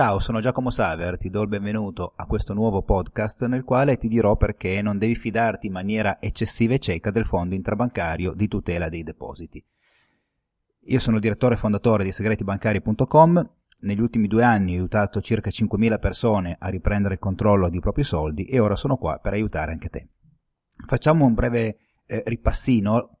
Ciao, sono Giacomo Saver, ti do il benvenuto a questo nuovo podcast nel quale ti dirò perché non devi fidarti in maniera eccessiva e cieca del fondo intrabancario di tutela dei depositi. Io sono il direttore fondatore di segretibancari.com, negli ultimi due anni ho aiutato circa 5.000 persone a riprendere il controllo dei propri soldi e ora sono qua per aiutare anche te. Facciamo un breve eh, ripassino,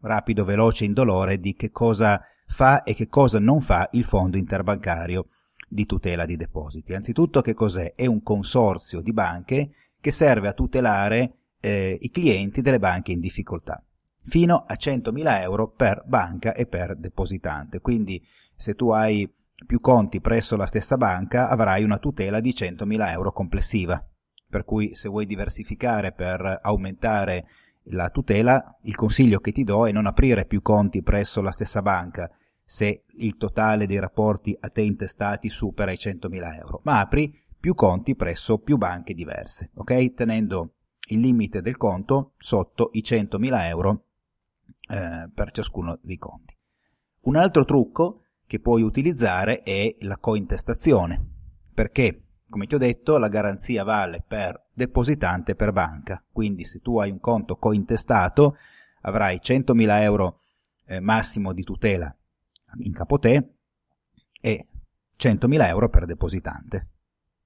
rapido, veloce, indolore, di che cosa fa e che cosa non fa il fondo interbancario di tutela di depositi. Anzitutto che cos'è? È un consorzio di banche che serve a tutelare eh, i clienti delle banche in difficoltà fino a 100.000 euro per banca e per depositante. Quindi se tu hai più conti presso la stessa banca avrai una tutela di 100.000 euro complessiva. Per cui se vuoi diversificare per aumentare la tutela, il consiglio che ti do è non aprire più conti presso la stessa banca se il totale dei rapporti a te intestati supera i 100.000 euro, ma apri più conti presso più banche diverse, ok? Tenendo il limite del conto sotto i 100.000 euro eh, per ciascuno dei conti. Un altro trucco che puoi utilizzare è la cointestazione, perché come ti ho detto la garanzia vale per depositante per banca, quindi se tu hai un conto cointestato avrai 100.000 euro eh, massimo di tutela in capo te e 100.000 euro per depositante.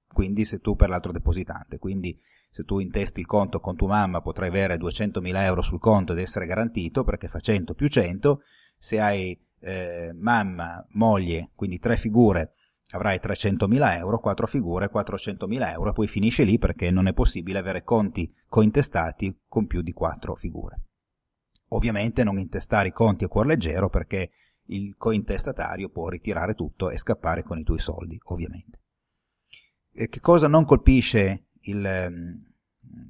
Quindi se tu per l'altro depositante, quindi se tu intesti il conto con tua mamma potrai avere 200.000 euro sul conto ed essere garantito perché fa 100 più 100, se hai eh, mamma, moglie, quindi tre figure, avrai 300.000 euro, quattro figure, 400.000 euro, poi finisce lì perché non è possibile avere conti cointestati con più di quattro figure. Ovviamente non intestare i conti a cuor leggero perché il cointestatario può ritirare tutto e scappare con i tuoi soldi, ovviamente. E che cosa non colpisce il, ehm,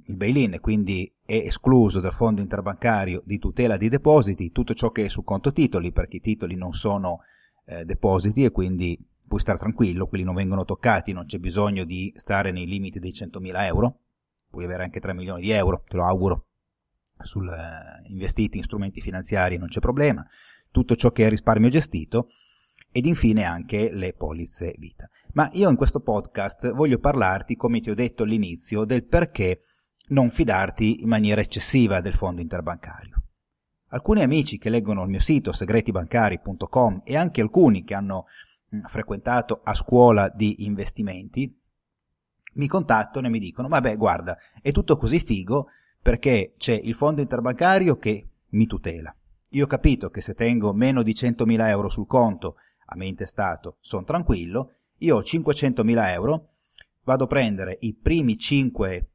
il bail-in, quindi è escluso dal fondo interbancario di tutela di depositi tutto ciò che è su conto titoli, perché i titoli non sono eh, depositi e quindi puoi stare tranquillo, quelli non vengono toccati, non c'è bisogno di stare nei limiti dei 100.000 euro, puoi avere anche 3 milioni di euro, te lo auguro, sul, eh, investiti in strumenti finanziari non c'è problema, tutto ciò che è risparmio gestito ed infine anche le polizze vita. Ma io in questo podcast voglio parlarti, come ti ho detto all'inizio, del perché non fidarti in maniera eccessiva del fondo interbancario. Alcuni amici che leggono il mio sito segretibancari.com e anche alcuni che hanno frequentato a scuola di investimenti mi contattano e mi dicono vabbè guarda è tutto così figo perché c'è il fondo interbancario che mi tutela io ho capito che se tengo meno di 100.000 euro sul conto, a me intestato, sono tranquillo, io ho 500.000 euro, vado a prendere i primi 5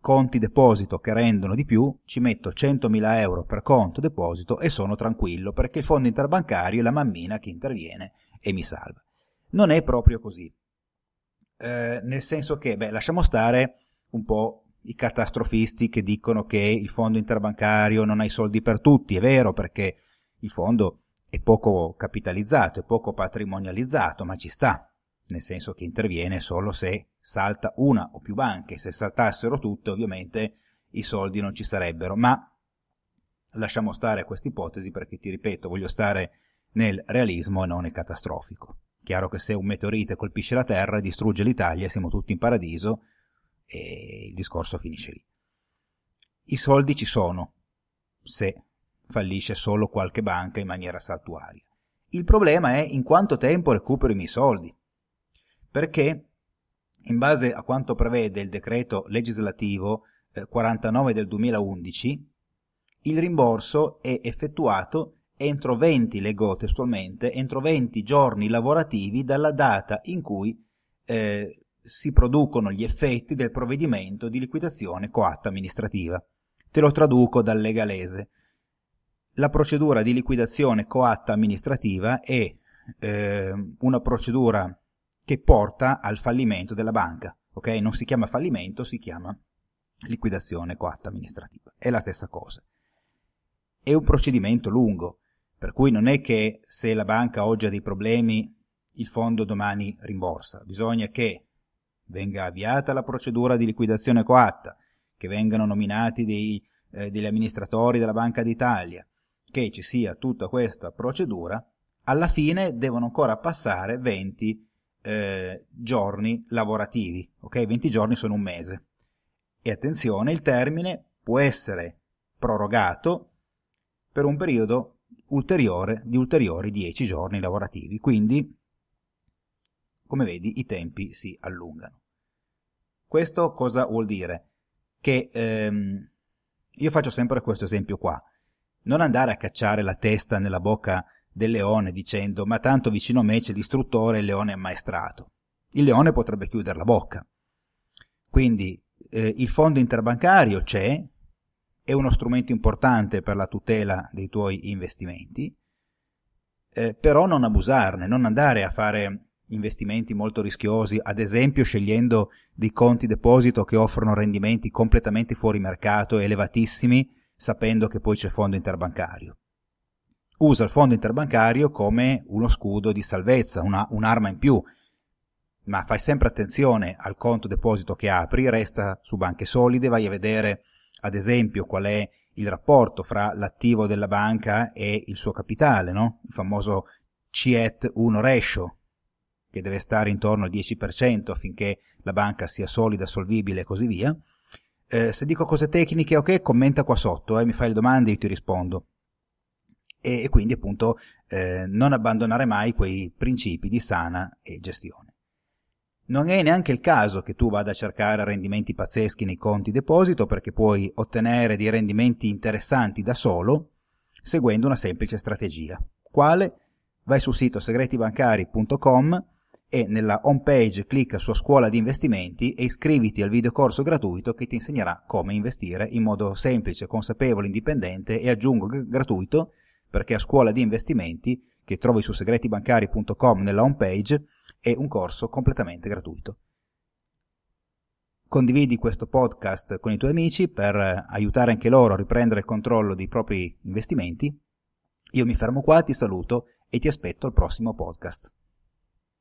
conti deposito che rendono di più, ci metto 100.000 euro per conto deposito e sono tranquillo perché il fondo interbancario è la mammina che interviene e mi salva. Non è proprio così. Eh, nel senso che, beh, lasciamo stare un po' i catastrofisti che dicono che il fondo interbancario non ha i soldi per tutti, è vero perché il fondo è poco capitalizzato, è poco patrimonializzato, ma ci sta, nel senso che interviene solo se salta una o più banche, se saltassero tutte ovviamente i soldi non ci sarebbero, ma lasciamo stare questa ipotesi perché ti ripeto, voglio stare nel realismo e non nel catastrofico. Chiaro che se un meteorite colpisce la Terra e distrugge l'Italia, siamo tutti in paradiso, e il discorso finisce lì. I soldi ci sono, se fallisce solo qualche banca in maniera saltuaria. Il problema è in quanto tempo recupero i miei soldi. Perché, in base a quanto prevede il decreto legislativo eh, 49 del 2011, il rimborso è effettuato entro 20, leggo testualmente, entro 20 giorni lavorativi dalla data in cui eh, si producono gli effetti del provvedimento di liquidazione coatta amministrativa. Te lo traduco dal legalese. La procedura di liquidazione coatta amministrativa è eh, una procedura che porta al fallimento della banca. Ok? Non si chiama fallimento, si chiama liquidazione coatta amministrativa. È la stessa cosa. È un procedimento lungo, per cui non è che se la banca oggi ha dei problemi il fondo domani rimborsa. Bisogna che venga avviata la procedura di liquidazione coatta, che vengano nominati dei, eh, degli amministratori della Banca d'Italia, che ci sia tutta questa procedura, alla fine devono ancora passare 20 eh, giorni lavorativi, ok? 20 giorni sono un mese. E attenzione, il termine può essere prorogato per un periodo ulteriore di ulteriori 10 giorni lavorativi. Quindi, come vedi, i tempi si allungano. Questo cosa vuol dire? Che ehm, io faccio sempre questo esempio qua. Non andare a cacciare la testa nella bocca del leone dicendo ma tanto vicino a me c'è l'istruttore e il leone è ammaestrato. Il leone potrebbe chiudere la bocca. Quindi eh, il fondo interbancario c'è, è uno strumento importante per la tutela dei tuoi investimenti, eh, però non abusarne, non andare a fare investimenti molto rischiosi, ad esempio scegliendo dei conti deposito che offrono rendimenti completamente fuori mercato, elevatissimi, sapendo che poi c'è fondo interbancario usa il fondo interbancario come uno scudo di salvezza, una, un'arma in più, ma fai sempre attenzione al conto deposito che apri, resta su banche solide, vai a vedere ad esempio qual è il rapporto fra l'attivo della banca e il suo capitale, no? il famoso CET 1 ratio, che deve stare intorno al 10% affinché la banca sia solida, solvibile e così via. Eh, se dico cose tecniche, ok, commenta qua sotto, eh, mi fai le domande e io ti rispondo e, e quindi appunto eh, non abbandonare mai quei principi di sana e gestione. Non è neanche il caso che tu vada a cercare rendimenti pazzeschi nei conti deposito perché puoi ottenere dei rendimenti interessanti da solo seguendo una semplice strategia. Quale? Vai sul sito segretibancari.com e nella home page clicca su scuola di investimenti e iscriviti al videocorso gratuito che ti insegnerà come investire in modo semplice, consapevole, indipendente e aggiungo gratuito perché a scuola di investimenti, che trovi su segretibancari.com nella home page, è un corso completamente gratuito. Condividi questo podcast con i tuoi amici per aiutare anche loro a riprendere il controllo dei propri investimenti. Io mi fermo qua, ti saluto e ti aspetto al prossimo podcast.